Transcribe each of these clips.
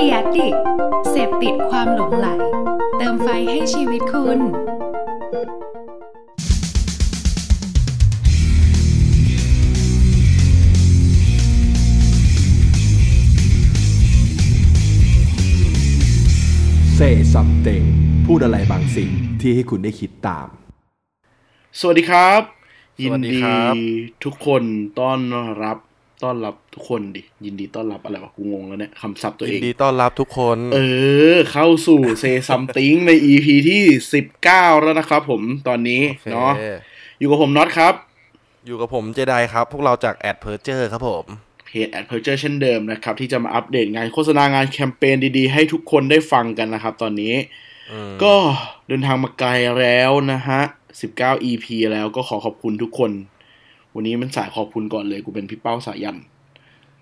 เดียดิกเสพติดความหลงไหล เติมไฟให้ชีวิตคุณ Say something พูดอะไรบางสิ่งที่ให้คุณได้คิดตาม สวัสดีครับสยินวัสดีดีครับทุกคนต้อนรับ ต้อนรับทุกคนดิ ยินดีต้อนรับอะไรวะกูงงแล้วเนี่ยคำศัพท์ตัวยิเอนงดีต้อนรับทุกคน เออ เข้าสู่ Say Something ใน EP ที่19แล้วนะครับผมตอนนี้โอเคเนาะอยู่กับผมน็อตครับ อยู่กับผมเจไดครับ พวกเราจาก Adperture ครับผมเพจ a d p e r t u r e เช่นเดิมนะครับ ที่จะมาอัปเดตงานโฆษณางานแคมเปญดีๆ ให้ทุกคนได้ฟังกันนะครับ ตอนนี้อืมก็เดินทางมาไกลแล้วนะฮะ 19 EP แล้วก็ขอขอบคุณทุกคน วันนี้มันสายขอบคุณก่อนเลย กูเป็นพี่เป้าสายัน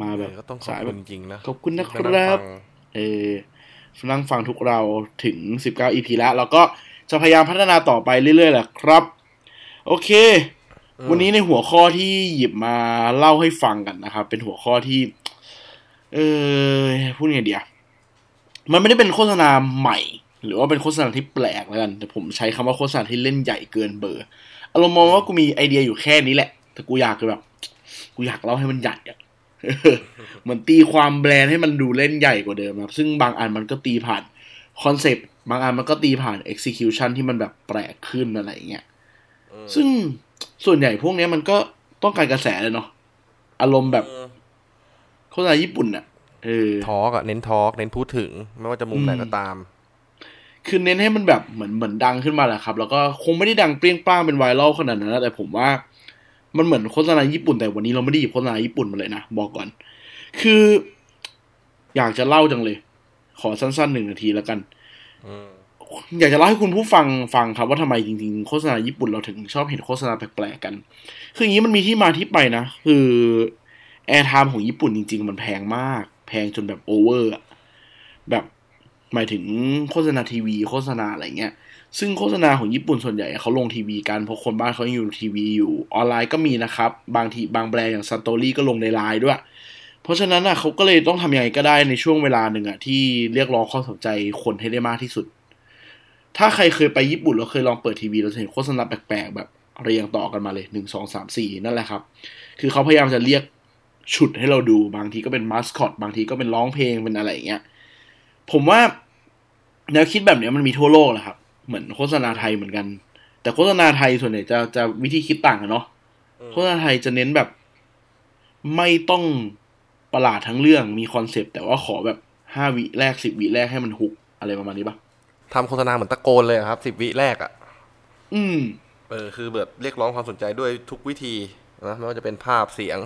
มาแบบก็ต้องขอบสายคุแบณบจริงๆนะขอบคุณนะคที่รับมานั่งฟังเออนั่งฟังทุกเราถึง 19 EP แล้ว แล้วก็จะพยายามพัฒนาต่อไปเรื่อยๆแหละครับ โอเค วันนี้ในหัวข้อที่หยิบมาเล่าให้ฟังกันนะครับ เป็นหัวข้อที่ เออพูดไงเดียวมันไม่ได้เป็นโฆษณาใหม่ หรือว่าเป็นโฆษณาที่แปลกแล้วกัน แต่ผมใช้คำว่าโฆษณาที่เล่นใหญ่เกินเบอร์ อารมณ์มองว่ากูมีไอเดียอยู่แค่นี้แหละ แต่กูอยากแบบ กูอยากเล่าให้มันใหญ่อะเหมือนตีความแบรนด์ให้มันดูเล่นใหญ่กว่าเดิมครับ ซึ่งบางอันมันก็ตีผ่านคอนเซปต์บางอันมันก็ตีผ่าน execution ที่มันแบบแปลกขึ้นอะไรอย่างเงี้ยซึ่งส่วนใหญ่พวกเนี้ยมันก็ต้องการกระแสเลยเนาะอารมณ์แบบโฆษณาญี่ปุ่นอะเออทอล์กอะเน้นทอล์กเน้นพูดถึง ไม่ว่าจะมุมไหนอืมก็ตาม คือเน้นให้มันแบบเหมือนเหมือนดังขึ้นมาแหละครับ แล้วก็คงไม่ได้ดังเปรี้ยงป้างเป็นไวรัลขนาดนั้นนะแต่ผมว่า มันเหมือนโฆษณาญี่ปุ่นแต่วันนี้เราไม่ได้หยิบโฆษณาญี่ปุ่นมาเลยนะ บอกก่อน คือ อยากจะเล่าจังเลย ขอสั้นๆหนึ่งนาทีแล้วกันอืมอยากจะเล่าให้คุณผู้ฟังฟังครับว่าทำไมจริงๆ โฆษณาญี่ปุ่นเราถึงชอบเห็นโฆษณาแปลกๆกัน คืออย่างนี้มันมีที่มาที่ไปนะ คือ airtime ของญี่ปุ่นจริง ๆ มันแพงมาก แพงจนแบบ over อะแบบหมายถึงโฆษณาทีวี โฆษณาอะไรเงี้ย ซึ่งโฆษณาของญี่ปุ่นส่วนใหญ่เขาลงทีวีกันเพราะคนบ้านเขายังอยู่ทีวีอยู่ออนไลน์ก็มีนะครับ บางทีบางแบรนด์อย่าง Suntory ก็ลงในไลน์ด้วย เพราะฉะนั้นอะเขาก็เลยต้องทำยังไงก็ได้ในช่วงเวลาหนึ่งอะที่เรียกร้องความสนใจคนให้ได้มากที่สุด ถ้าใครเคยไปญี่ปุ่นแล้วเคยลองเปิดทีวีเราจะเห็นโฆษณาแปลกๆแบบเรียงต่อกันมาเลยหนึ่งสองสามสี่นั่นแหละครับ คือเขาพยายามจะเรียกฉุดให้เราดูบางทีก็เป็นมาสคอตบางทีก็เป็นร้องเพลงเป็นอะไรอย่างเงี้ยผมว่าแนวคิดแบบนี้มันมีทั่วโลกแหละครับ เหมือนโฆษณาไทยเหมือนกัน แต่โฆษณาไทยส่วนใหญ่จะจะวิธีคิดต่างกันเนาะโฆษณาไทยจะเน้นแบบ ไม่ต้องประหลาดทั้งเรื่องมีคอนเซปต์แต่ว่าขอแบบห้าวิแรกสิบวิแรกให้มัน hook อะไรประมาณนี้ปะทำโฆษณาเหมือนตะโกนเลยอะครับสิบวิแรกอะอืม เออคือแบบเรียกร้องความสนใจด้วยทุกวิธีนะไม่ว่าจะเป็นภาพเสียง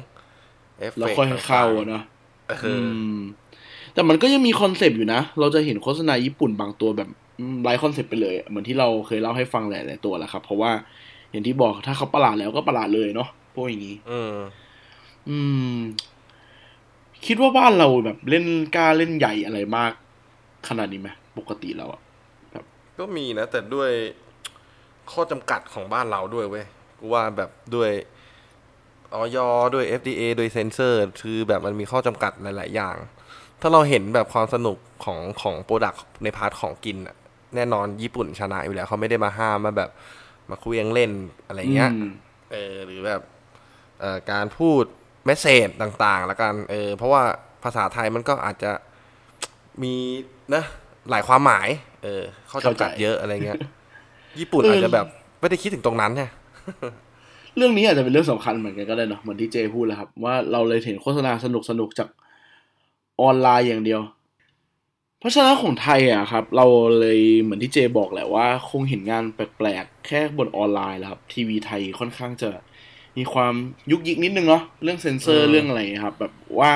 เอฟเฟแล้วค่อยให้เข้าต่งอะๆเนาะเออือม แต่มันก็ยังมีคอนเซปต์อยู่นะ เราจะเห็นโฆษณาญี่ปุ่นบางตัวแบบไร้คอนเซปต์ไปเลย เหมือนที่เราเคยเล่าให้ฟังหลายๆตัวแหละครับ เพราะว่าอย่างที่บอกถ้าเขาประหลาดแล้วก็ประหลาดเลยเนาะพวกอย่างนี้อืม คิดว่าบ้านเราแบบเล่นกล้าเล่นใหญ่อะไรมาก ขนาดนี้ไหมปกติเราอะก็มีนะ แต่ด้วยข้อจำกัดของบ้านเราด้วยเว้ยกูว่าแบบด้วยอย. ด้วย FDA ด้วยเซนเซอร์ คือแบบมันมีข้อจำกัดหลาย ๆ อย่าง ถ้าเราเห็นแบบความสนุกของของ product ใน part ของกินอะแน่นอนญี่ปุ่นชนะอยู่แล้วเขาไม่ได้มาห้ามมาแบบมาคุยยังเล่นอะไรเงี้ยอืมเออหรือแบบเอ่อการพูดเมสเซจต่างๆแล้วกันเออเพราะว่าภาษาไทยมันก็อาจจะมีนะหลายความหมาย เออข้อจำกัดเข้าใจเยอะอะไรเงี้ย ญี่ปุ่นเออออาจจะแบบไม่ได้คิดถึงตรงนั้นไงเรื่องนี้อาจจะเป็นเรื่องสำคัญเหมือนกันก็ได้เนอะเหมือนที่เจพูดแหละครับ ว่าเราเลยเห็นโฆษณาสนุกสนุกๆจาก ออนไลน์อย่างเดียว เพราะฉะนั้นของไทยอะครับ เราเลยเหมือนที่เจบอกแหละว่า คงเห็นงานแปลกๆ แค่บนออนไลน์แหละครับ ทีวีไทยค่อนข้างจะมีความยุกยิกนิดนึงเนาะเรื่องเซนเซอร์อืมเรื่องอะไรครับ แบบว่า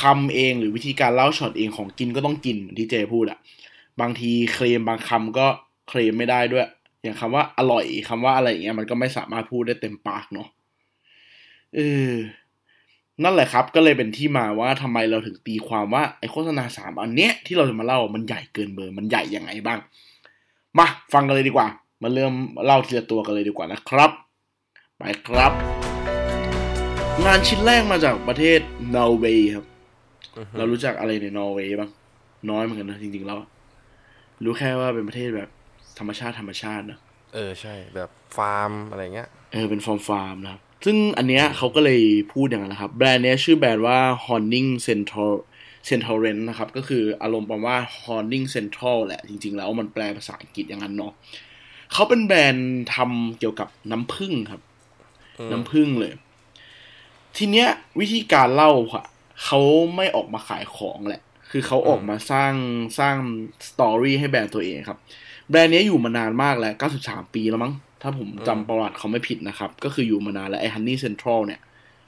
คำเองหรือวิธีการเล่าช็อตเองของกินก็ต้องกินเหมือนที่เจพูดอะบางทีเคลมบางคำก็เคลมไม่ได้ด้วย อย่างคำว่าอร่อยคำว่าอะไรอย่างเงี้ยมันก็ไม่สามารถพูดได้เต็มปากเนาะเออ นั่นแหละครับก็เลยเป็นที่มาว่าทำไมเราถึงตีความว่าไอ้โฆษณาสามอันเนี้ยที่เราจะมาเล่ามันใหญ่เกินเบอร์มันใหญ่ยังไงบ้าง มาฟังกันเลยดีกว่า มาเริ่มเล่าทีละตัวกันเลยดีกว่านะครับ ไปครับ งานชิ้นแรกมาจากประเทศนอร์เวย์ครับ เรารู้จักอะไรในนอร์เวย์บ้างน้อยเหมือนกันนะจริงๆแล้วอะรู้แค่ว่าเป็นประเทศแบบธรรมชาติธรรมชาตินะเออใช่แบบฟาร์มอะไรเงี้ยเออเป็นฟาร์มฟาร์มนะครับ ซึ่งอันเนี้ยเขาก็เลยพูดอย่างนั้นนะครับ แบรนด์เนี้ยชื่อแบรนด์ว่า Honning Central Central r e n นะครับ ก็คืออารมณ์ประมาณว่า Horning Central แหละ จริง ๆ แล้วมันแปลภาษาอังกฤษอย่างนั้นเนาะเขาเป็นแบรนด์ทำเกี่ยวกับน้ำผึ้งครับอืมน้ำผึ้งเลย ทีเนี้ยวิธีการเล่าอะเขาไม่ออกมาขายของแหละ คือเขาออกมาสร้างสร้างสตอรี่ให้แบรนด์ตัวเองครับ แบรนด์เนี้ยอยู่มานานมากแล้ว 93 ปีแล้วมั้ง ถ้าผมจำประวัติเขาไม่ผิดนะครับ ก็คืออยู่มานานแล้วไอ้ Honey Central เนี่ย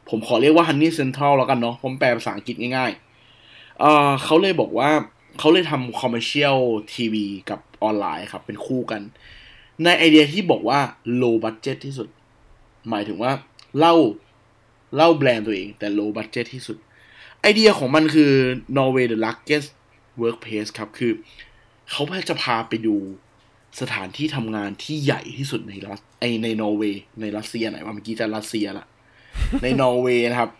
ผมขอเรียกว่า Honey Central แล้วกันเนาะผมแปลภาษาอังกฤษง่ายๆเอ่อเขาเลยบอกว่าเขาเลยทำ commercial ทีวีกับออนไลน์ครับ เป็นคู่กัน ในไอเดียที่บอกว่า low budget ที่สุด หมายถึงว่าเล่าเล่าแบรนด์ตัวเองแต่ low budget ที่สุด ไอเดียของมันคือ Norway the largest workplace ครับ คือ เขาจะพาไปดู สถานที่ทำงานที่ใหญ่ที่สุดในรัสไอในนอร์เวย์ในรัสเซียไหนว่าเมื่อกี้จะรัสเซียละในนอร์เวย์นะครับ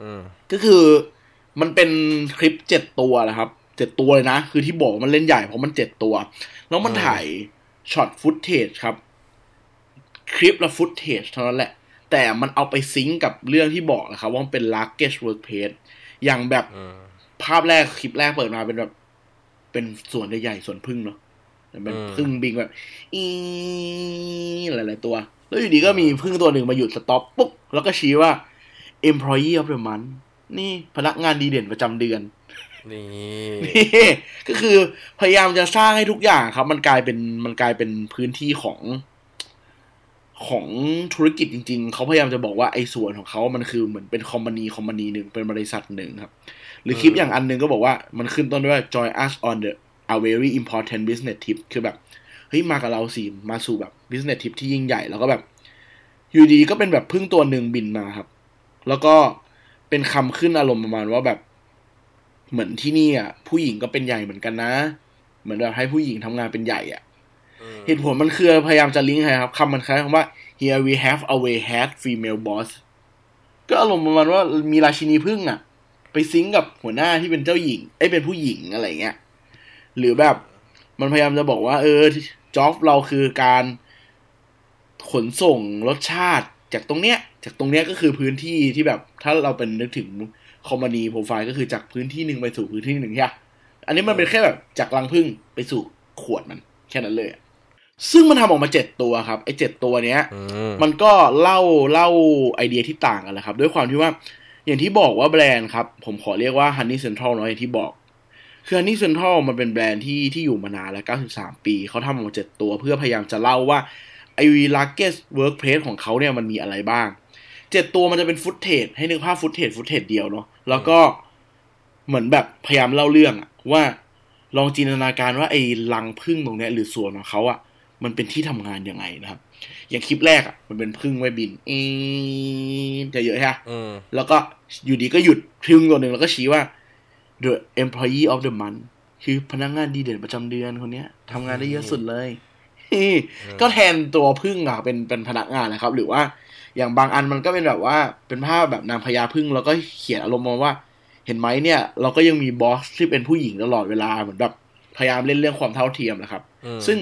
อืมก็คือมันเป็นคลิปเจ็ดตัวนะครับเจ็ดตัวเลยนะ คือที่บอกว่ามันเล่นใหญ่เพราะมันเจ็ดตัว แล้วมันอืมถ่าย shot footage ครับ คลิปและ footage เท่านั้นแหละ แต่มันเอาไป sync กับเรื่องที่บอกนะครับ ว่ามันเป็น largest workplace อย่างแบบอืมภาพแรกคลิปแรกเปิดมาเป็นแบบ เป็นสวนใหญ่ๆสวนผึ้งเนาะแต่ เป็นอืมผึ้งบินแบบอีหลาย ๆ ตัว แล้วอยู่ดีก็มีพึ่งตัวหนึ่งมาหยุดสต็อปปุ๊บแล้วก็ชี้ว่า employee of the month นี่พนักงานดีเด่นประจำเดือน นี่นี่ก็คือพยายามจะสร้างให้ทุกอย่างครับ มันกลายเป็นมันกลายเป็นพื้นที่ของของธุรกิจจริง ๆ เขาพยายามจะบอกว่าไอ้ส่วนของเขามันคือเหมือนเป็นคอมพานีคอมพานีหนึ่งเป็นบริษัทหนึ่งครับ หรือคลิปอย่างอันหนึ่งก็บอกว่ามันขึ้นต้นด้วยว่า join us on the a very important business trip คือแบบ เฮ้ย มากับเราสิ มาสู่แบบ business trip ที่ยิ่งใหญ่ แล้วก็แบบ อยู่ดีก็เป็นแบบพึ่งตัวหนึ่งบินมาครับ แล้วก็เป็นคำขึ้นอารมณ์ประมาณว่าแบบ เหมือนที่นี่อะ ผู้หญิงก็เป็นใหญ่เหมือนกันนะ เหมือนแบบให้ผู้หญิงทำงานเป็นใหญ่อะอืมเหตุผลมันคือพยายามจะลิงก์ให้ครับคำมันคล้ายคำว่า here we have a way had female boss ก็อารมณ์ประมาณว่ามีราชินีพึ่งอะ ไปซิงก์กับหัวหน้าที่เป็นเจ้าหญิงไอ้ยเป็นผู้หญิงอะไรเงี้ย หรือแบบมันพยายามจะบอกว่า เออจ็อบเราคือการขนส่งรสชาติจากตรงเนี้ย จากตรงเนี้ยก็คือพื้นที่ที่แบบถ้าเราเป็นนึกถึงคอมมานีโปรไฟล์ก็คือจากพื้นที่หนึ่งไปสู่พื้นที่หนึ่งใช่ปะอันนี้มันเป็นแค่แบบจากรังพึ่งไปสู่ขวดมัน แค่นั้นเลยอะซึ่งมันทำออกมาเจ็ดตัวครับ ไอ้เจ็ดตัวเนี้ยอืมมันก็เล่าเล่าไอเดียที่ต่างกันแหละครับ ด้วยความที่ว่าอย่างที่บอกว่าแบรนด์ครับ ผมขอเรียกว่า Honey Central เนาะอย่างที่บอก คือ Honey Central มันเป็นแบรนด์ที่ที่อยู่มานานแล้ว 93 ปี เขาทำออกมาเจ็ดตัวเพื่อพยายามจะเล่าว่าไอ้ largest workplace ของเขาเนี่ยมันมีอะไรบ้างเจ็ดตัวมันจะเป็น footage ให้นึกภาพ footage footage เดียวเนาะแล้วก็เหมือนแบบพยายามเล่าเรื่องอะว่าลองจินตนาการว่าไอ้รังผึ้งตรงเนี้ยหรือสวนของเขาอะมันเป็นที่ทำงานยังไงนะครับ อย่างคลิปแรกอะมันเป็นพึ่งไว้บินเอจะเยอะใช่ปะอืมแล้วก็อยู่ดีก็หยุดพึ่งตัวหนึ่งแล้วก็ชี้ว่า the employee of the month คือพนักงานดีเด่นประจำเดือนคนเนี้ยทำงานได้เยอะสุดเลยก็แทนตัวพึ่งอะเป็นเป็นพนักงานนะครับ หรือว่าอย่างบางอันมันก็เป็นแบบว่าเป็นภาพแบบนางพญาพึ่งแล้วก็เขียนอารมณ์มาว่า เห็นไหมเนี่ย เราก็ยังมีบอสที่เป็นผู้หญิงตลอดเวลาเหมือนแบบพยายามเล่นเรื่องความเท่าเทียมนะครับอืมซึ่ง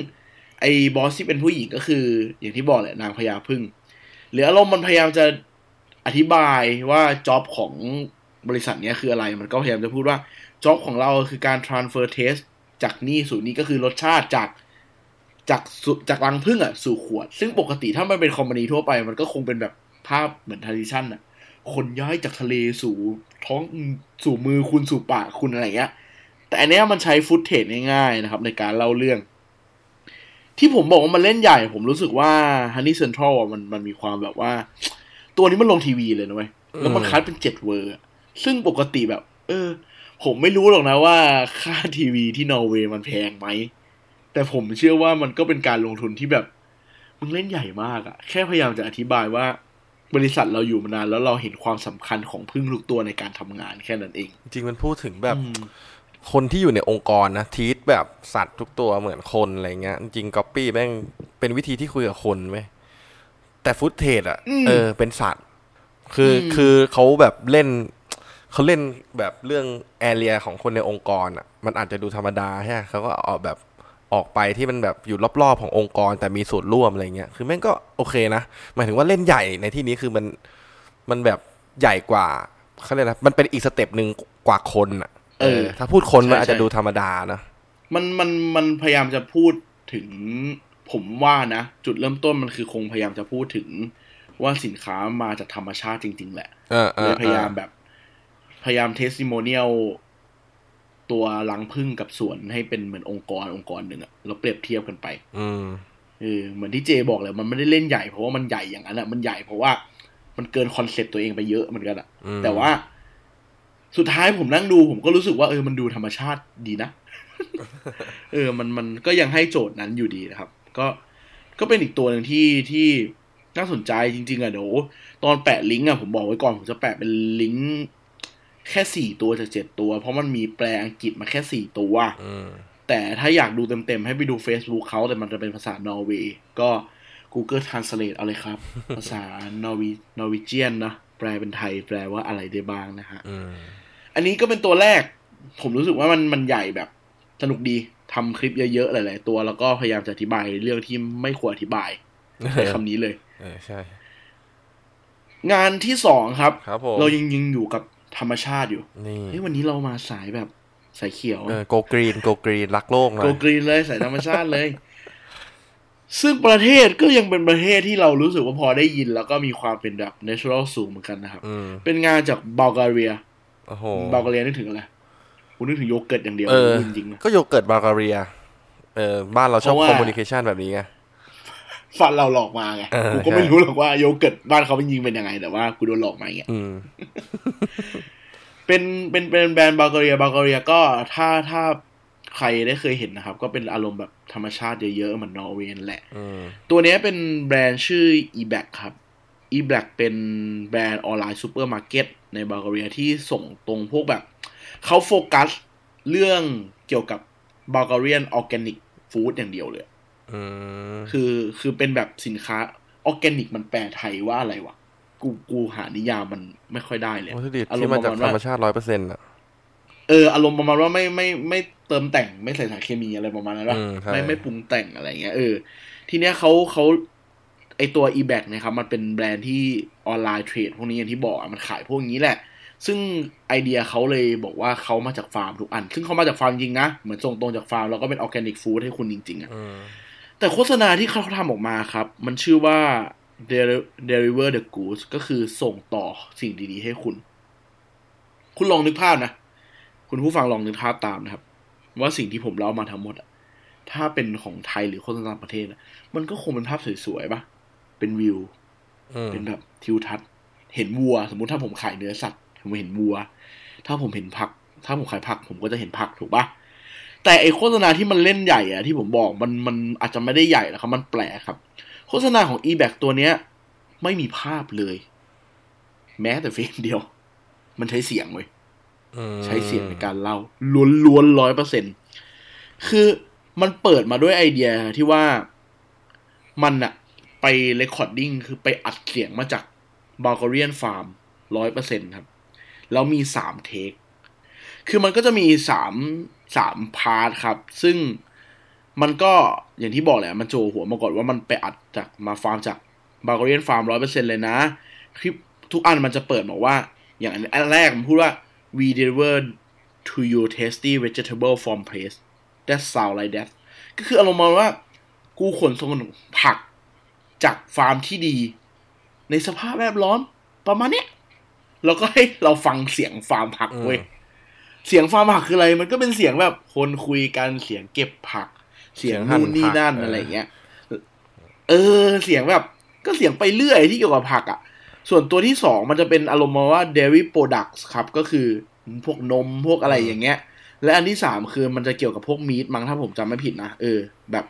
ไอ้บอสที่เป็นผู้หญิงก็คือ อย่างที่บอกแหละนางพญาพึ่งหรืออารมณ์มันพยายามจะอธิบายว่าจ็อบของ บริษัทเนี้ยคืออะไร มันก็พยายามจะพูดว่าจ็อบของเราคือการ transfer taste จากนี่สู่นี่ก็คือรสชาติจากจากสุจากรังพึ่งอะสู่ขวด ซึ่งปกติถ้ามันเป็นคอมพานีทั่วไป มันก็คงเป็นแบบภาพเหมือนทาริชันอะ คนย้ายจากทะเลสู่ท้องสู่มือคุณสู่ปากคุณอะไรเงี้ย แต่อันเนี้ยมันใช้ footage ง่ายๆนะครับ ในการเล่าเรื่อง ที่ผมบอกว่ามันเล่นใหญ่ ผมรู้สึกว่า Honey Central อะมันมันมีความแบบว่า ตัวนี้มันลงทีวีเลยนะเว้ยแล้วมันคัดเป็นเจ็ด ver อะ ซึ่งปกติแบบ เออ ผมไม่รู้หรอกนะว่าค่าทีวีที่นอร์เวย์มันแพงไหม แต่ผมเชื่อว่ามันก็เป็นการลงทุนที่แบบ มึงเล่นใหญ่มากอะแค่พยายามจะอธิบายว่าบริษัทเราอยู่มานานแล้วเราเห็นความสำคัญของผึ้งทุกตัวในการทำงานแค่นั้นเอง จริงๆมันพูดถึงแบบอืมคนที่อยู่ในองค์กรนะทีทแบบสัตว์ทุกตัวเหมือนคนอะไรเงี้ย จริงก๊อปปี้แม่งเป็นวิธีที่คุยกับคนไหมแต่ footage อะอืมเออ เป็นสัตว์ คืออมคือเขาแบบเล่น เขาเล่นแบบเรื่อง area ของคนในองค์กรอะมันอาจจะดูธรรมดาใช่ไหมเขาก็เอาแบบออกไปที่มันแบบอยู่รอบๆขององค์กร แต่มีส่วนร่วมอะไรเงี้ยคือแม่งก็โอเคนะหมายถึงว่าเล่นใหญ่ในที่นี้คือมันมันแบบใหญ่กว่าเขาเรียกนะมันเป็นอีก step หนึ่งกว่าคนอะเออ ถ้าพูดคนมันใช่อาจจะใช่ดูธรรมดานะมันมันมันพยายามจะพูดถึงผมว่านะจุดเริ่มต้นมันคือคงพยายามจะพูดถึงว่าสินค้ามาจากธรรมชาติจริง ๆ แหละเออเออเลยพยายามแบบ พยายาม testimonial ตัวรังผึ้งกับสวนให้เป็นเหมือนองค์กรองค์กรหนึ่งอะแล้วเปรียบเทียบกันไป อืมเออเหมือนที่เจบอกเลยมันไม่ได้เล่นใหญ่เพราะว่ามันใหญ่อย่างนั้นอะมันใหญ่เพราะว่ามันเกิน concept ตัวเองไปเยอะเหมือนกันอะอืมแต่ว่า สุดท้ายผมนั่งดู ผมก็รู้สึกว่าเออมันดูธรรมชาติดีนะ เออ มันมันก็ยังให้โจทย์นั้นอยู่ดีนะครับ ก็ก็เป็นอีกตัวหนึ่งที่ที่น่าสนใจจริง ๆอะเดี๋ยวตอนแปะลิงก์อะผมบอกไว้ก่อนผมจะแปะเป็นลิงก์ แค่สี่ตัวจากเจ็ดตัว เพราะมันมีแปลอังกฤษมาแค่สี่ตัวอืมแต่ถ้าอยากดูเต็มๆ ให้ไปดู Facebook เขาแต่มันจะเป็นภาษานอร์เวย์ก็ Google Translate เอาเลยครับ ภาษานอร์วี Norwegian นะแปลเป็นไทยแปลว่าอะไรได้บ้างนะฮะอืมอันนี้ก็เป็นตัวแรก ผมรู้สึกว่ามันมันใหญ่แบบสนุกดีทำคลิปเยอะๆ หลายๆ ตัว แล้วก็พยายามจะอธิบายเรื่องที่ไม่ควรอธิบายใช้คำนี้เลย เออใช่ งานที่สองครับครับผมเรายังยังอยู่กับ ธรรมชาติอยู่นี่เฮ้ยวันนี้เรามาสายแบบสายเขียวเออ go green go green รักโลกหน่อโกยกรีนเลยสายธรรมชาติเลย ซึ่งประเทศก็ยังเป็นประเทศที่เรารู้สึกว่าพอได้ยิน แล้วก็มีความเป็นแบบ natural สูงเหมือนกันนะครับอืมเป็นงานจากบัลแกเรียโอ้โหบัลแกเรียนึกถึงอะไรคุณนึกถึงโยเกิร์ตอย่างเดียวเออจริงๆนะก็โยเกิร์ตบัลแกเรีย เออบ้านเราชอบเพราะว่า communication แบบนี้ไง ฟันเราหลอกมาไงเออกูก็ใช่ไม่รู้หรอกว่าโยเกิร์ตบ้านเขาเป็นยิงเป็นยังไง แต่ว่ากูโดนหลอกมาอย่างเงี้ยอืมเป็นเป็นเป็นแบรนด์บัลแกเรียบัลแกเรียก็ถ้าถ้าใครได้เคยเห็นนะครับ ก็เป็นอารมณ์แบบธรรมชาติเยอะๆ เหมือนนอร์เวย์นั่นแหละอืมตัวเนี้ยเป็นแบรนด์ชื่อ e b a c ครับ e b a c เป็นแบรนด์ online supermarket ในบัลแกเรียที่ส่งตรงพวกแบบเขาโฟกัสเรื่องเกี่ยวกับ Bulgarian organic food อย่างเดียวเลยอืม คือคือเป็นแบบสินค้าออร์แกนิกมันแปลไทยว่าอะไรวะ กูกูหานิยามมันไม่ค่อยได้เลยวัตถุดิบอารที่มณ์มาประจากมาณธรรมว่าชาติร้อยเปอร์เซ็นต์อะเอออารมณ์ประมาณว่าไม่ไม่ไม่เติมแต่งไม่ใส่สารเคมีอะไรประมาณนั้นปะอืมใช่ไม่ไม่ปรุงแต่งอะไรเงี้ยเออ ทีเนี้ยเขาเขาไอตัว e b a c เนี่ยครับ มันเป็นแบรนด์ที่ online trade พวกนี้อย่างที่บอกอะมันขายพวกนี้แหละ ซึ่งไอเดียเขาเลยบอกว่าเขามาจากฟาร์มทุกอัน ซึ่งเขามาจากฟาร์มจริงนะ เหมือนส่งตรงจากฟาร์มแล้วก็เป็น organic food ให้คุณจริง ๆอะอืม แต่โฆษณาที่เขาทำออกมาครับ มันชื่อว่า Deli- deliver the goods ก็คือส่งต่อสิ่งดีๆ ให้คุณ คุณลองนึกภาพนะ คุณผู้ฟังลองนึกภาพตามนะครับ ว่าสิ่งที่ผมเล่ามาทั้งหมดอะถ้าเป็นของไทยหรือโฆษณาต่างประเทศอะมันก็คงเป็นภาพสวยๆปะเป็นวิวอืมเป็นแบบทิวทัศน์ เห็นวัว สมมุติถ้าผมขายเนื้อสัตว์ ผมเห็นวัว ถ้าผมเห็นผัก ถ้าผมขายผัก ผมก็จะเห็นผักถูกปะ แต่ไอโฆษณาที่มันเล่นใหญ่อะที่ผมบอกมันมันอาจจะไม่ได้ใหญ่นะครับ มันแปลกครับ โฆษณาของ e b a c ตัวเนี้ย ไม่มีภาพเลย แม้แต่ frame เดียว มันใช้เสียงเว้ยอืมใช้เสียงในการเล่าล้วนๆร้อยเปอร์เซ็นคือมันเปิดมาด้วยไอเดียที่ว่ามันอะไป recording คือไปอัดเสียงมาจากบ l ล a เรียนฟาร์มร้อยเปอร์เซ็นครับ แล้วมีสาม take คือมันก็จะมีสาม สาม part ครับ ซึ่งมันก็อย่างที่บอกแหละ มันจั่วหัวมาก่อนว่ามันไปอัดจากมาฟาร์มจากบ l ล a เรียนฟาร์มร้อยเปอร์เซ็นเลยนะคลิปทุกอันมันจะเปิดบอกว่า อย่างอันแรกมันพูดว่า we deliver to you tasty vegetable from place that sound like that ก็คืออารมณ์มาว่า กูขนส่งผักจากฟาร์มที่ดี ในสภาพแวดล้อมประมาณเนี้ยแล้วก็ให้เราฟังเสียงฟาร์มผักเว้ย เสียงฟาร์มผักคืออะไร มันก็เป็นเสียงแบบคนคุยกันเสียงเก็บผัก เสียงนู่นนี่นั่นอะไรเงี้ย เออ เสียงแบบ ก็เสียงไปเรื่อยที่เกี่ยวกับผักอะ่ะ ส่วนตัวที่สองมันจะเป็นอารมณ์มาว่า dairy products ครับ ก็คือพวกนมพวกอะไรอย่างเงี้ย และอันที่สามคือมันจะเกี่ยวกับพวกมีทมั้งถ้าผมจำไม่ผิดนะ เออ แบบ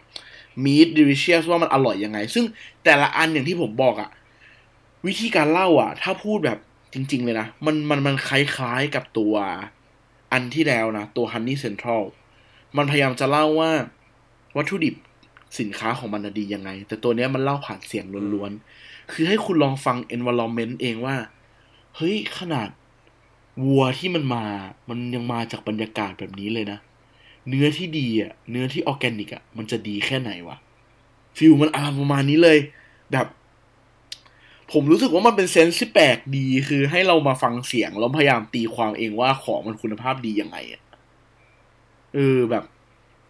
มีท delicious ว่ามันอร่อยยังไง ซึ่งแต่ละอันอย่างที่ผมบอกอะ่ะวิธีการเล่าอะถ้าพูดแบบจริง ๆ เลยนะ มันมันมันคล้ายๆกับตัว อันที่แล้วนะตัว Honey Central มันพยายามจะเล่าว่าวัตถุดิบสินค้าของมันน่ะดียังไง แต่ตัวเนี้ยมันเล่าผ่านเสียงล้วนๆ คือให้คุณลองฟัง environment เองว่า เฮ้ย ขนาดวัวที่มันมา มันยังมาจากบรรยากาศแบบนี้เลยนะ เนื้อที่ดีอะ เนื้อที่ออร์แกนิกอะ มันจะดีแค่ไหนวะ feel มันอารมณ์ประมาณนี้เลย แบบ ผมรู้สึกว่ามันเป็น sense ที่แปลกดีคือให้เรามาฟังเสียงแล้วพยายามตีความเองว่าของมันคุณภาพดียังไงอะเออแบบ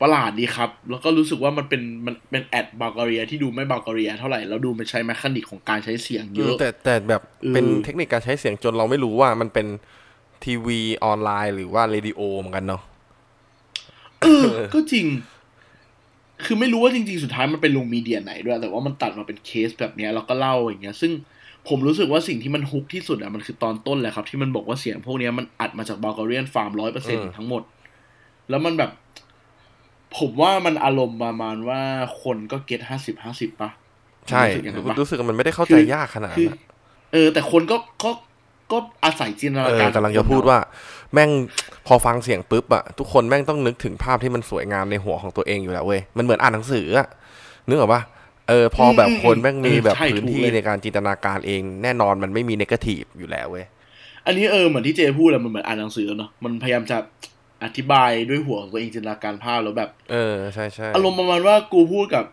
ประหลาดดีครับ แล้วก็รู้สึกว่ามันเป็นมันเป็น ad บัลแกเรียที่ดูไม่บัลแกเรียเท่าไหร่แล้วดูมันใช้ mechanic ของการใช้เสียงเยอะแต่แต่แบบเออเป็นเทคนิคการใช้เสียงจนเราไม่รู้ว่ามันเป็นทีวีออนไลน์หรือว่าเรดิโอเหมือนกันเนาะเออก็จริง คือไม่รู้ว่าจริงๆ สุดท้ายมันเป็นลง media ไหนด้วย แต่ว่ามันตัดมาเป็นเคสแบบเนี้ยแล้วก็เล่าอย่างเงี้ย ซึ่งผมรู้สึกว่าสิ่งที่มัน hook ที่สุดอะมันคือตอนต้นแหละครับ ที่มันบอกว่าเสียงพวกเนี้ยมันอัดมาจาก Bulgarian farm ร้อยเปอร์เซ็นทั้งหมด แล้วมันแบบ ผมว่ามันอารมณ์ประมาณว่าคนก็เก็ตห้าสิบห้าสิบปะใช่รู้สึกอย่างนั้นปะรู้สึกว่ามันไม่ได้เข้าใจยากขนาดคือนั้นอะเออ แต่คนก็ก็ ก็อาศัยจินตนาเอการอกำลังจะพูดว่า แม่งพอฟังเสียงปุ๊บอะทุกคนแม่งต้องนึกถึงภาพที่มันสวยงามในหัวของตัวเองอยู่แล้วเว้ยมันเหมือนอ่านหนังสืออะนึกออกปะเออพอแบบคนแม่งมีแบบเออใช่พื้นถูกที่เลยในการจินตนาการเอง แน่นอนมันไม่มีเนกาทีฟอยู่แล้วเว้ยอันนี้เออเหมือนที่เจพูดแหละมันเหมือนอ่านหนังสือเนาะมันพยายามจะอธิบายด้วยหัวของตัวเองจินตนาการภาพแล้วแบบ เออใช่ใช่อารมณ์ประมาณว่ากูพูดกับ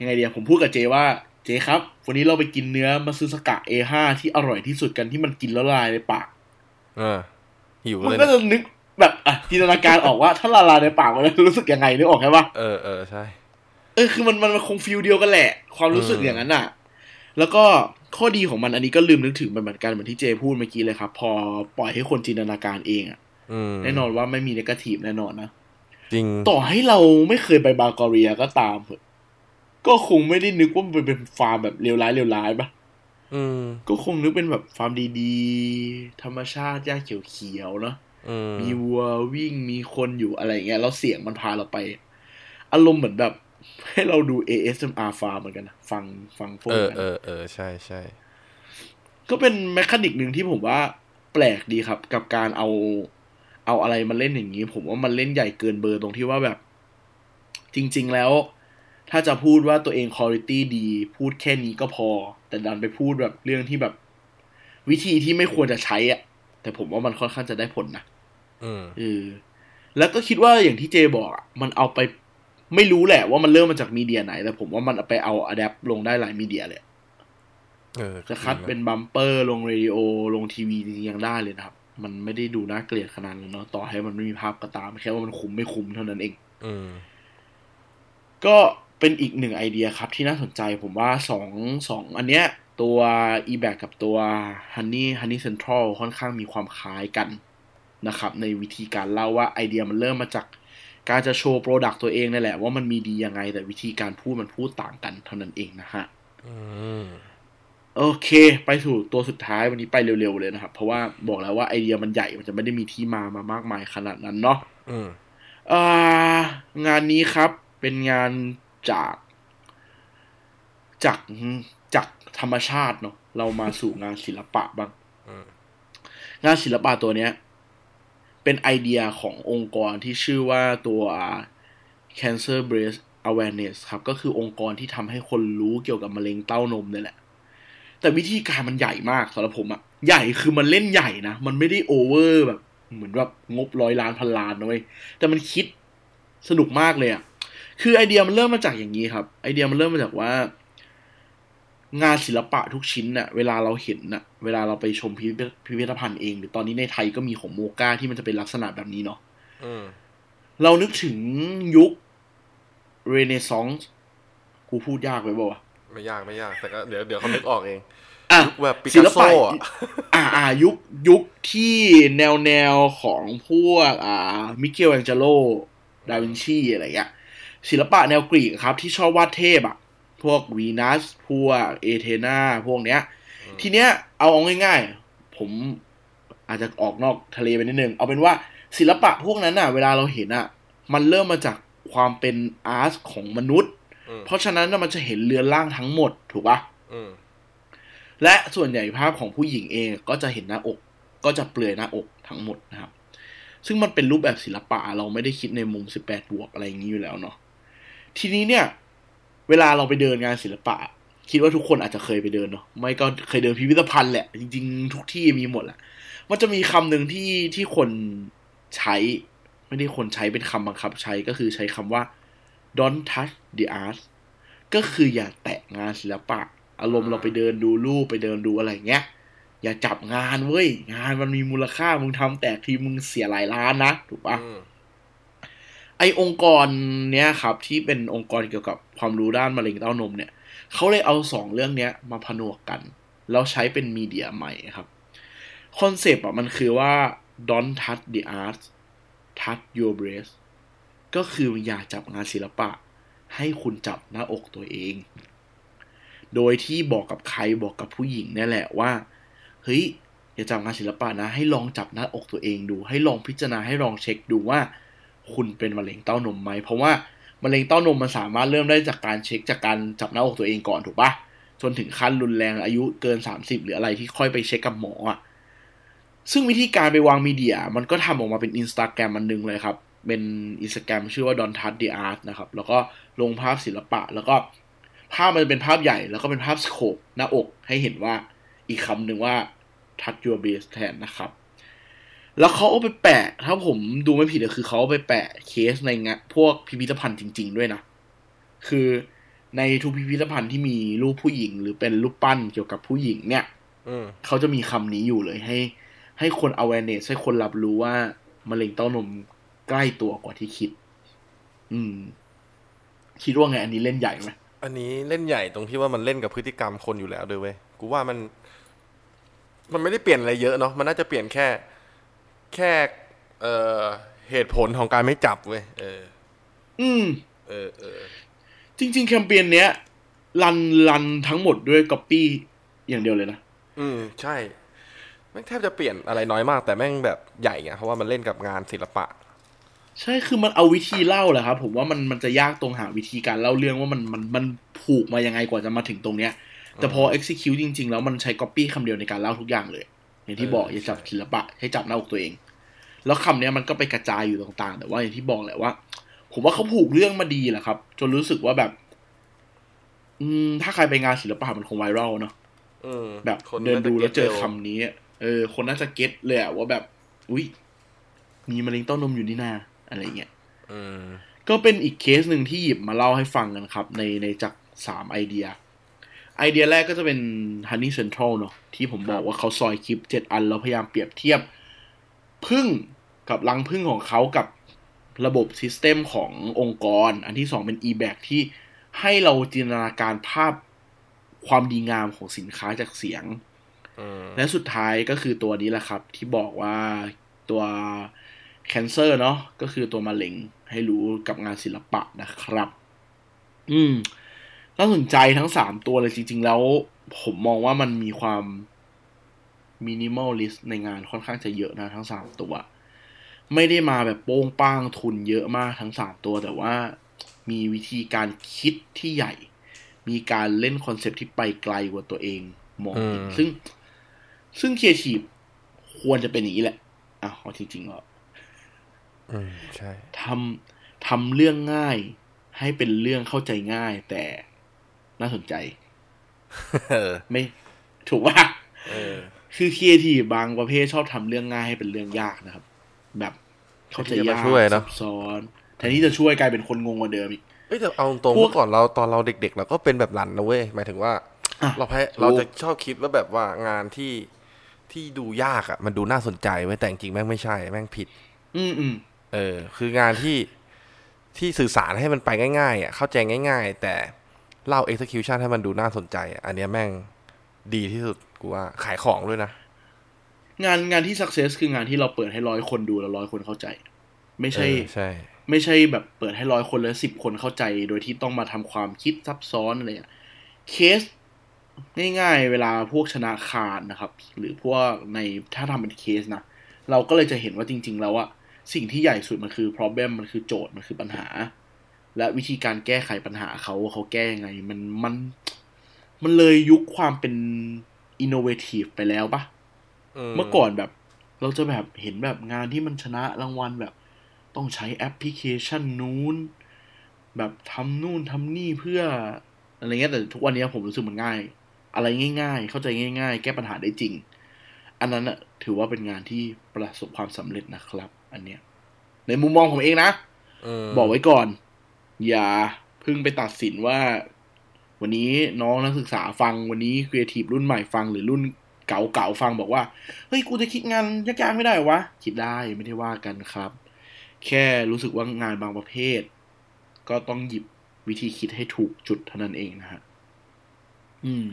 ยังไงเดียผมพูดกับเจว่า เจครับ วันนี้เราไปกินเนื้อมัตสึซากะ A5 ที่อร่อยที่สุดกันที่มันกินแล้วละลายในปากเออหิวมันเลยก็นะจะนึกแบบอะจินตนาการออกว่าถ้าละลายในปากมันจะรู้สึกยังไงนึกออกไหมปะเออเออใช่เออคือมันมันมันคง feel เดียวกันแหละ ความรู้สึกอืมอย่างนั้นอะ แล้วก็ข้อดีของมันอันนี้ก็ลืมนึกถึงมันเหมือนกันเหมือนที่เจพูดเมื่อกี้เลยครับ พอปล่อยให้คนจินตนาการเองอะอืมแน่นอนว่าไม่มีนกาทีฟแน่นอนนะจริงต่อให้เราไม่เคยไปบาลกอเรียก็ตามเถอะ ก็คงไม่ได้นึกว่ามันเป็นฟาร์มแบบเลวร้ายเลวร้ายปะอืมก็คงนึกเป็นแบบฟาร์มดีๆ ธรรมชาติหญ้าเขียวๆเนาะอืมมีวัววิ่งมีคนอยู่อะไรอย่างเงี้ยแล้วเสียงมันพาเราไป อารมณ์เหมือนแบบ ให้เราดู ASMR ฟาร์มเหมือนกันนะฟังฟังพวกเออนั้นเออเออใช่ใช่ก็เป็นแมคานิกหนึ่งที่ผมว่าแปลกดีครับ กับการเอา เอาอะไรมาเล่นอย่างนี้ ผมว่ามันเล่นใหญ่เกินเบอร์ตรงที่ว่าแบบ จริง ๆ แล้ว ถ้าจะพูดว่าตัวเองคุณภาพดี พูดแค่นี้ก็พอ แต่ดันไปพูดแบบเรื่องที่แบบ วิธีที่ไม่ควรจะใช้อะแต่ผมว่ามันค่อนข้างจะได้ผลนะอืมเออแล้วก็คิดว่าอย่างที่เจบอกอะมันเอาไปไม่รู้แหละว่ามันเริ่มมาจาก media ไหน แต่ผมว่ามันเอาไปเอา adapt ลงได้หลาย media เลยเออจะ cut เป็น bumper ลงเรดิโอ ลงทีวีจริงๆยังได้เลยนะครับ มันไม่ได้ดูน่าเกลียดขนาดนั้นเนาะต่อให้มันไม่มีภาพก็ตาม แค่ว่ามันคุ้มไม่คุ้มเท่านั้นเองอืมก็ เป็นอีกหนึ่งไอเดียครับที่น่าสนใจผมว่าสองสองอันเนี้ยตัว e b a c กับตัว Honey Honey Central ค่อนข้างมีความคล้ายกันนะครับ ในวิธีการเล่าว่าไอเดียมันเริ่มมาจากการจะโชว์โปรดักต์ตัวเองนี่แหละ ว่ามันมีดียังไง แต่วิธีการพูดมันพูดต่างกันเท่านั้นเองนะฮะอืมโอเค ไปสู่ตัวสุดท้ายวันนี้ไปเร็วๆเลยนะครับ เพราะว่าบอกแล้วว่าไอเดียมันใหญ่มันจะไม่ได้มีที่มามามากมายขนาดนั้นเนาะอืมอ่างานนี้ครับเป็นงาน จาก จากจากธรรมชาติเนาะเรามาสู่งานศิลปะบ้างอืมงานศิลปะตัวเนี้ย เป็นไอเดียขององค์กรที่ชื่อว่าตัว Cancer Breast Awareness ครับ ก็คือองค์กรที่ทำให้คนรู้เกี่ยวกับมะเร็งเต้านมนี่แหละ แต่วิธีการมันใหญ่มากสำหรับผมอะใหญ่คือมันเล่นใหญ่นะ มันไม่ได้โอเวอร์แบบ เหมือนแบบงบร้อยล้านพันล้านนะเว้ยแต่มันคิดสนุกมากเลยอะ คือไอเดียมันเริ่มมาจากอย่างนี้ครับ ไอเดียมันเริ่มมาจากว่า งานศิลปะทุกชิ้นน่ะ เวลาเราเห็นน่ะ เวลาเราไปชมพิพิธพิพิธภัณฑ์เอง หรือตอนนี้ในไทยก็มีของโมกาที่มันจะเป็นลักษณะแบบนี้เนาะอืมเรานึกถึงยุคเรเนซองส์กูพูดยากไปบ่าวะไม่ยากไม่ยาก แต่ก็เดี๋ยวเดี๋ยวเขานึกออกเองอะยุคแบบปิศิกัลสโซปะอะอ่าอ่ายุคยุคที่แนวแนวของพวก อ่า มิเกลแองเจโล ดาวินชีอะไรเงี้ย ศิลปะแนวกรีกครับ ที่ชอบวาดเทพอะพวกวีนัส พวกเอเธนาพวกเนี้ย ทีเนี้ยเอาเอาง่าย ๆ ผมอาจจะออกนอกทะเลไปนิดนึง เอาเป็นว่าศิลปะพวกนั้นอะเวลาเราเห็นอะมันเริ่มมาจากความเป็นอาร์ตของมนุษย์อืมเพราะฉะนั้นน่ะมันจะเห็นเรือนร่างทั้งหมดถูกปะอืมและส่วนใหญ่ภาพของผู้หญิงเองก็จะเห็นหน้าอก ก็จะเปลือยหน้าอกทั้งหมดนะครับ ซึ่งมันเป็นรูปแบบศิลปะเราไม่ได้คิดในมุม 18 บวกอะไรอย่างนี้อยู่แล้วเนาะ ทีนี้เนี่ย เวลาเราไปเดินงานศิลปะ คิดว่าทุกคนอาจจะเคยไปเดินเนาะไม่ก็เคยเดินพิพิธภัณฑ์แหละ จริง ๆ ทุกที่มีหมดแหละมันจะมีคำหนึ่งที่ที่คนใช้ ไม่ได้คนใช้เป็นคำบังคับใช้ก็คือใช้คำว่า don't touch the art ก็คืออย่าแตะงานศิลปะ อารมณ์เราไปเดินดูรูปไปเดินดูอะไรเงี้ย อย่าจับงานเว้ย งานมันมีมูลค่ามึงทำแตกทีมึงเสียหลายล้านนะ ถูกปะ ไอองค์กรเนี้ยครับ ที่เป็นองค์กรเกี่ยวกับความรู้ด้านมะเร็งเต้านมเนี่ยเขาเลยเอาสองเรื่องเนี้ยมาผนวกกัน แล้วใช้เป็น media ใหม่ครับ concept อะมันคือว่า don't touch the art touch your breast ก็คืออย่าจับงานศิลปะ ให้คุณจับหน้าอกตัวเอง โดยที่บอกกับใครบอกกับผู้หญิงเนี่ยแหละว่า เฮ้ย อย่าจับงานศิลปะนะ ให้ลองจับหน้าอกตัวเองดู ให้ลองพิจารณาให้ลองเช็คดูว่า คุณเป็นมะเร็งเต้านมไหม เพราะว่ามะเร็งเต้านมมันสามารถเริ่มได้จากการเช็คจากการจับหน้าอกตัวเองก่อนถูกปะจนถึงขั้นรุนแรงอายุเกิน 30 หรืออะไรที่ค่อยไปเช็คกับหมออะซึ่งวิธีการไปวาง media มันก็ทำออกมาเป็นอินสตาแกรมมันนึงเลยครับ เป็นอินสตาแกรมชื่อว่า Don't Touch the Art นะครับ แล้วก็ลงภาพศิลปะ แล้วก็ภาพมันจะเป็นภาพใหญ่ แล้วก็เป็นภาพสโคปหน้าอกให้เห็นว่าอีกคำหนึ่งว่า touch your base แทนนะครับ แล้วเขาเอาไปแปะ ถ้าผมดูไม่ผิดก็คือเขาเอาไปแปะเคสในงานพวกพิพิธภัณฑ์จริง ๆ ด้วยนะ คือในทุกพิพิธภัณฑ์ที่มีรูปผู้หญิง หรือเป็นรูปปั้นเกี่ยวกับผู้หญิงเนี่ยอืมเขาจะมีคำนี้อยู่เลยให้ ให้คน awareness ให้คนรับรู้ว่ามะเร็งเต้านมใกล้ตัวกว่าที่คิด อืม คิดว่าไง อันนี้เล่นใหญ่ไหมอันนี้เล่นใหญ่ตรงที่ว่ามันเล่นกับพฤติกรรมคนอยู่แล้วด้วยเว้ย กูว่ามัน มันไม่ได้เปลี่ยนอะไรเยอะเนาะ มันน่าจะเปลี่ยนแค่ แค่เอ่อเหตุผลของการไม่จับเว้ยเออ อืม เออเออจริง ๆ แคมเปญเนี้ยรันรันทั้งหมดด้วยก๊อปปี้อย่างเดียวเลยนะ อืม ใช่แม่งแทบจะเปลี่ยนอะไรน้อยมาก แต่แม่งแบบใหญ่ไงเพราะว่ามันเล่นกับงานศิลปะ ใช่คือมันเอาวิธีเล่าแหละครับ ผมว่ามันมันจะยากตรงหาวิธีการเล่าเรื่องว่ามันมันมันผูกมายังไงกว่าจะมาถึงตรงเนี้ย แต่พอ execute จริง ๆ แล้วมันใช้ copy คำเดียวในการเล่าทุกอย่างเลย อย่างที่บอกเอออย่าจับใช่ศิลปะให้จับหน้าอกตัวเอง แล้วคำเนี้ยมันก็ไปกระจายอยู่ต่างๆ แต่ว่าอย่างที่บอกแหละว่า ผมว่าเขาผูกเรื่องมาดีแหละครับ จนรู้สึกว่าแบบ อืม ถ้าใครไปงานศิลปะมันคง viral เนาะอืมแบบคนเดินดูแล้วเจอน่าจะคำนี้อะเออ คนน่าจะ get เลยอะว่าแบบ อุ้ยมีมะเร็งเต้านมอยู่นี่นาอะไรเงี้ยอืมก็เป็นอีกเคสหนึ่งที่หยิบมาเล่าให้ฟังกันครับ ในในจากสามไอเดีย ไอเดียแรกก็จะเป็น Honey Central เนอะที่ผมบอกว่าเขาซอยคลิปเจ็ดอัน แล้วพยายามเปรียบเทียบผึ้ง กับรังผึ้งของเขากับระบบ system ขององค์กร อันที่สองเป็น e-bag ที่ให้เราจินตนาการภาพความดีงามของสินค้าจากเสียงอืมและสุดท้ายก็คือตัวนี้แหละครับ ที่บอกว่าตัว cancer เนาะก็คือตัวมะเร็งให้รู้กับงานศิลปะนะครับ อืมน่าสนใจทั้งสามตัวเลยจริง ๆ แล้ว ผมมองว่ามันมีความ minimalist ในงานค่อนข้างจะเยอะนะทั้งสามตัว ไม่ได้มาแบบโป้งป้างทุนเยอะมากทั้งสามตัวแต่ว่ามีวิธีการคิดที่ใหญ่ มีการเล่น concept ที่ไปไกลกว่าตัวเองมองเห็นอืมซึ่ง ซึ่งครีเอทีฟควรจะเป็นอย่างนี้แหละอะเอาจริงๆแล้วอืมใช่ทำทำเรื่องง่าย ให้เป็นเรื่องเข้าใจง่าย แต่น่าสนใจเออไม่ ถูกว่าเออคือครีเอทีฟบางประเภทชอบทำเรื่องง่ายให้เป็นเรื่องยากนะครับ แบบเข้าใจแทนที่จะยากมาช่วยเนอะซับซ้อนแทนที่จะช่วยกลายเป็นคนงงกว่าเดิมอีกเอ้ยแต่เอาตรงๆพวกเมื่อก่อนเราตอนเราเด็กๆเราก็เป็นแบบหลันนะเว้ยหมายถึงว่าอะเราแพ้ถูกเราจะชอบคิดว่าแบบว่างานที่ที่ดูยากอะ มันดูน่าสนใจไว้ยแต่จริงๆแม่งไม่ใช่แม่งผิด อืมอืมเออ คืองานที่ที่สื่อสารให้มันไปง่ายๆอะเข้าใจง่าย ๆ แต่เล่า execution ให้มันดูน่าสนใจอะอันเนี้ยแม่งดีที่สุดกูว่าขายของด้วยนะ งานงานที่สักเซสคืองานที่เราเปิดให้ร้อยคนดูแล้วร้อยคนเข้าใจ ไม่ใช่เออใช่ ไม่ใช่แบบเปิดให้ร้อยคนแล้วสิบคนเข้าใจ โดยที่ต้องมาทำความคิดซับซ้อนอะไรอะเคสง่ายๆ เวลาพวกชนะคานนะครับ หรือพวกในถ้าทำเป็นเคสนะเราก็เลยจะเห็นว่าจริง ๆ แล้วอะสิ่งที่ใหญ่สุดมันคือ problem มันคือโจทย์มันคือปัญหา และวิธีการแก้ไขปัญหาเขาเขาแก้ยังไง มันมันมันเลยยุคความเป็น innovative ไปแล้วปะ เมื่อก่อนแบบ เราจะแบบเห็นแบบงานที่มันชนะรางวัลแบบ ต้องใช้แอปพลิเคชันนู้น แบบทำนู่นทำนี่เพื่อ อะไรเงี้ยแต่ทุกวันนี้ผมรู้สึกมันง่าย อะไรง่าย ๆ เข้าใจง่าย ๆ แก้ปัญหาได้จริง อันนั้นอะถือว่าเป็นงานที่ประสบความสำเร็จนะครับ อันเนี้ย ในมุมมองผมเองนะมบอกไว้ก่อน อย่าเพิ่งไปตัดสินว่าวันนี้น้องนักศึกษาฟังวันนี้ครีเอทีฟรุ่นใหม่ฟังหรือรุ่น เก่าๆฟังบอกว่า เฮ้ยกูจะคิดงานยากๆไม่ได้เหรอวะ คิดได้ไม่ได้ว่ากันครับ แค่รู้สึกว่างานบางประเภท ก็ต้องหยิบวิธีคิดให้ถูกจุดเท่านั้นเองนะฮะอืม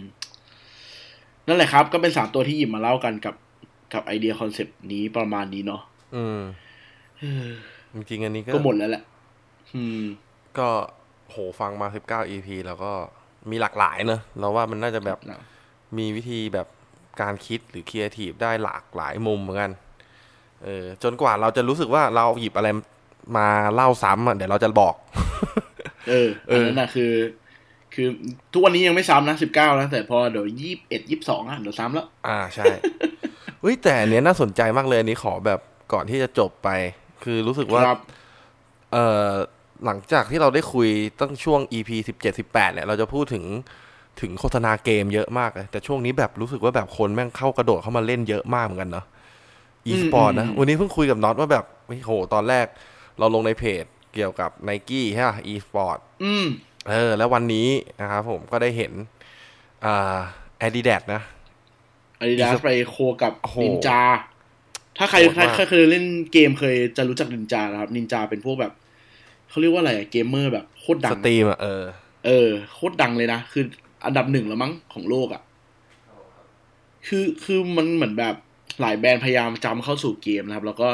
นั่นแหละครับ ก็เป็นสามตัวที่หยิบมาเล่ากันกับกับไอเดีย concept นี้ประมาณนี้เนาะอืมเออจริงๆอันนี้ก็ก็หมดแล้วแหละ อืม ก็โหฟังมา19 EP แล้วก็มีหลากหลายเนอะเราว่ามันน่าจะแบบมีวิธีแบบ การคิดหรือครีเอทีฟได้หลากหลายมุมเหมือนกันเออจนกว่าเราจะรู้สึกว่าเราหยิบอะไรมาเล่าซ้ำอะเดี๋ยวเราจะบอก เออเออันนั้นน่ะคือ คือทุกวันนี้ยังไม่ซ้ำนะสิบเก้านะแต่พอเดี๋ยวยี่สิบเอ็ดยี่สิบสองอะเดี๋ยวซ้ำแล้ว อ่าใช่เฮ้ยแต่อันเนี้ยน่าสนใจมากเลยอันนี้ขอแบบก่อนที่จะจบไป คือรู้สึกว่าครับเอ่อหลังจากที่เราได้คุยตั้งช่วง EP สิบเจ็ดสิบแปดเนี่ยเราจะพูดถึง ถึงโฆษณาเกมเยอะมากเลยแต่ช่วงนี้แบบรู้สึกว่าแบบคนแม่งเข้ากระโดดเข้ามาเล่นเยอะมากเหมือนกันเนาะ e-sport นะ วันนี้เพิ่งคุยกับน็อตว่าแบบโอ้โหตอนแรกเราลงในเพจเกี่ยวกับ n i กี้ใช่ป่ะ e สปอร์ตอืมเออ แล้ววันนี้นะครับผมก็ได้เห็นอ่า Adidas นะอาดิดาสไป co กับโอ้โหนินจา ถ้าใครโหดใครมากใครเคยเล่นเกมเคยจะรู้จักนินจานะครับ นินจาเป็นพวกแบบเขาเรียกว่าอะไรอะเกมเมอร์แบบโคตรดัง streamอะเออเออโคตรดังเลยนะ คือ อันดับหนึ่งแล้วมั้งของโลกอะ่ะ คือคือมันเหมือนแบบหลายแบรนด์พยายามจะเข้าสู่เกมนะครับ แล้วก็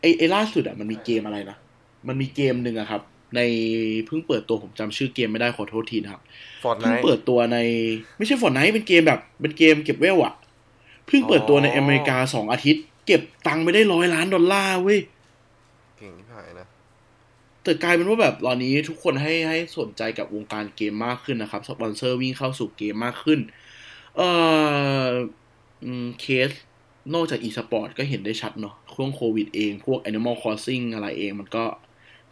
ไอไอล่าสุดอะ่ะมันมีเกมอะไรนะ มันมีเกมหนึ่งอะครับ ในเพิ่งเปิดตัวผมจำชื่อเกมไม่ได้ขอโทษทีนะครับเพิ่ง Fortnite เปิดตัวใน ไม่ใช่ Fortnite เป็นเกมแบบ เป็นเกมเก็บเวลอะเพิ่งเปิดตัวในอ๋ออเมริกาสองอาทิตย์ เก็บตังค์ไปได้ร้อยล้านดอลลาร์เว้ย เก่งที่ผ่ายนะ แต่กลายเป็นว่าแบบตอนนี้ทุกคนให้ให้สนใจกับวงการเกมมากขึ้นนะครับสปอนเซอร์วิ่งเข้าสู่เกมมากขึ้น เอ่ออืมเคสนอกจากอีสปอร์ตก็เห็นได้ชัดเนาะช่วงโควิดเองพวก Animal Crossing อะไรเองมันก็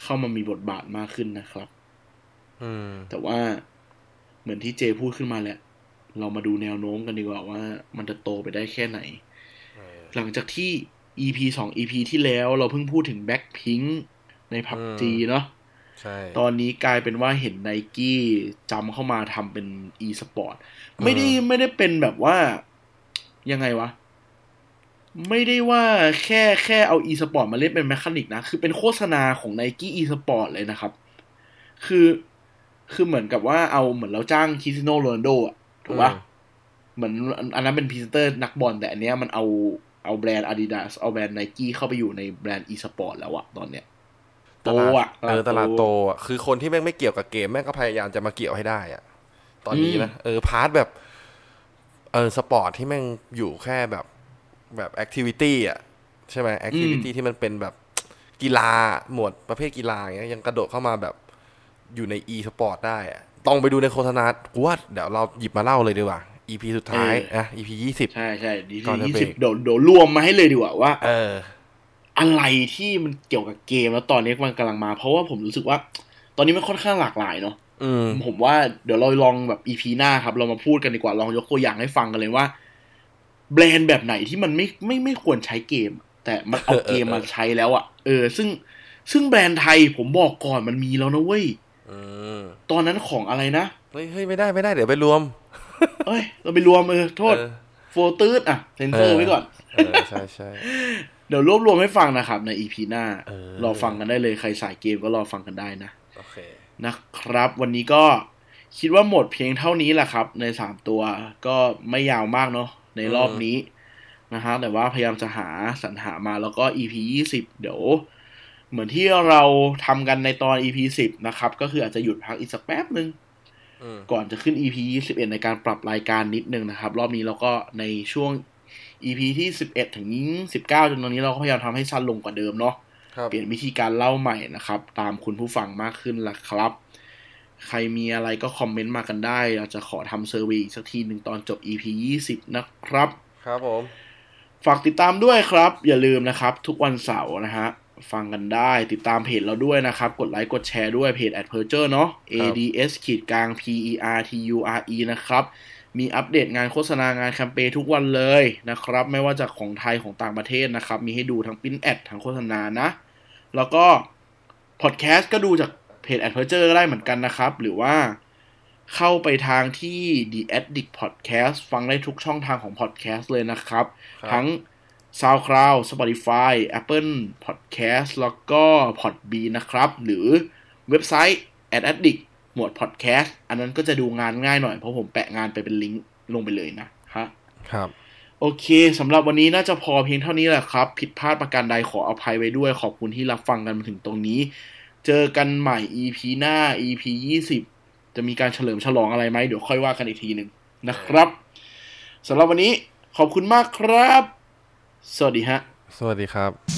เข้ามามีบทบาทมากขึ้นนะครับอืมแต่ว่าเหมือนที่เจพูดขึ้นมาแหละ เรามาดูแนวโน้มกันดีกว่าว่ามันจะโตไปได้แค่ไหนเออหลังจากที่ EP สอง EP ที่แล้วเราเพิ่งพูดถึง Blackpink ใน PUBG เนาะใช่ตอนนี้กลายเป็นว่าเห็นไนกี้จำเข้ามาทำเป็น e-sport ไม่ได้ไม่ได้เป็นแบบว่า ยังไงวะ ไม่ได้ว่าแค่แค่เอา e-sport มาเล่นเป็น mechanic นะ คือเป็นโฆษณาของ Nike e-sport เลยนะครับ คือคือเหมือนกับว่าเอาเหมือนเราจ้างคริสเตียโนโรนัลโดอะถูกปะเหมือนอันอันนั้นเป็นพรีเซนเตอร์นักบอลแต่อันเนี้ยมันเอาเอาแบรนด์ Adidas เอาแบรนด์ Nike เข้าไปอยู่ในแบรนด์ e-sport แล้วอะตอนเนี้ย โตตลาดอะเออตลาดโตอะคือคนที่แม่งไม่เกี่ยวกับเกมแม่งก็พยายามจะมาเกี่ยวให้ได้อะ ตอนนี้นะเออพาร์ทแบบเออสปอร์ตที่แม่งอยู่แค่แบบแบบแอคทิวิตี้อะใช่ไหมแอคทิวิตี้ที่มันเป็นแบบกีฬาหมวดประเภทกีฬาอย่างเงี้ยยังกระโดดเข้ามาแบบอยู่ใน e สปอร์ตได้อะต้องไปดูในโฆษณากูว่าเดี๋ยวเราหยิบมาเล่าเลยดีกว่า EP สุดท้ายอะ EP ยี่สิบใช่ใช่ดีก่อนจะยี่เบรสิบกเดี๋ยวเดี๋ยวรวมมาให้เลยดีกว่าว่า เออ อะไรที่มันเกี่ยวกับเกมแล้วตอนนี้มันกำลังมา เพราะว่าผมรู้สึกว่า ตอนนี้มันค่อนข้างหลากหลายเนาะอืมผมว่าเดี๋ยวเราลองแบบ EP หน้าครับ เรามาพูดกันดีกว่าลองยกตัวอย่างให้ฟังกันเลยว่า แบรนด์แบบไหนที่มันไม่ไม่ไม่ควรใช้เกม แต่มันเอาเกมมาใช้แล้วอะเออ ซึ่งซึ่งแบรนด์ไทยผมบอกก่อนมันมีแล้วนะเว้ยอืมตอนนั้นของอะไรนะเฮ้ยเฮ้ยไม่ได้ไม่ได้เดี๋ยวไปรวมเอ้ย เราไปรวมเออโทษเออโฟตืดอะเซนเซอร์ไว้ก่อนเออใช่ใช่ เดี๋ยวรวบรวมให้ฟังนะครับ ใน EP หน้าเออรอฟังกันได้เลยใครสายเกมก็รอฟังกันได้นะโอเคนะครับ วันนี้ก็คิดว่าหมดเพียงเท่านี้แหละครับ ในสามตัวก็ไม่ยาวมากเนาะในรอบนี้นะฮะแต่ว่าพยายามจะหาสรรหามาแล้วก็ EP ยี่สิบเดี๋ยว เหมือนที่เราทำกันในตอน EP สิบนะครับ ก็คืออาจจะหยุดพักอีกสักแป๊บหนึ่งอืมก่อนจะขึ้น EP 21ในการปรับรายการนิดนึงนะครับ รอบนี้เราก็ในช่วง EP ที่11ถึง19จนตอนนี้เราก็พยายามทำให้สั้นลงกว่าเดิมเนาะครับเปลี่ยนวิธีการเล่าใหม่นะครับ ตามคุณผู้ฟังมากขึ้นละครับ ใครมีอะไรก็คอมเมนต์มากันได้ เราจะขอทำเซอร์เวย์อีกสักทีหนึ่งตอนจบ EP 20นะครับ ครับผม ฝากติดตามด้วยครับ อย่าลืมนะครับ ทุกวันเสาร์นะฮะฟังกันได้ติดตามเพจเราด้วยนะครับ กดไลค์กดแชร์ด้วยเพจ a d p e r t u r e เนาะครับ ads ขีดกลาง p e r t u r e นะครับ มีอัปเดตงานโฆษณางานแคมเปญทุกวันเลยนะครับ ไม่ว่าจะของไทยของต่างประเทศนะครับ มีให้ดูทั้ง print ad ทั้งโฆษณานะ แล้วก็พอดแคสต์ก็ดูจากเพจแอดเพอร์เจอร์ก็ได้เหมือนกันนะครับ หรือว่าเข้าไปทางที่ The Addict Podcast ฟังได้ทุกช่องทางของ Podcast เลยนะครับครับทั้ง SoundCloud Spotify Apple Podcast แล้วก็ Podbean นะครับ หรือเว็บไซต์ Ad Addict หมวด Podcast อันนั้นก็จะดูงานง่ายหน่อยเพราะผมแปะงานไปเป็นลิงก์ลงไปเลยนะฮะครับโอเคสำหรับวันนี้น่าจะพอเพียงเท่านี้แหละครับ ผิดพลาดประการใดขออภัยไว้ด้วย ขอบคุณที่รับฟังกันมาถึงตรงนี้ เจอกันใหม่ EP หน้า EP 20จะมีการเฉลิมฉลองอะไรไหมเดี๋ยวค่อยว่ากันอีกทีหนึ่งนะครับสำหรับวันนี้ขอบคุณมากครับ สวัสดีฮะ สวัสดีครับ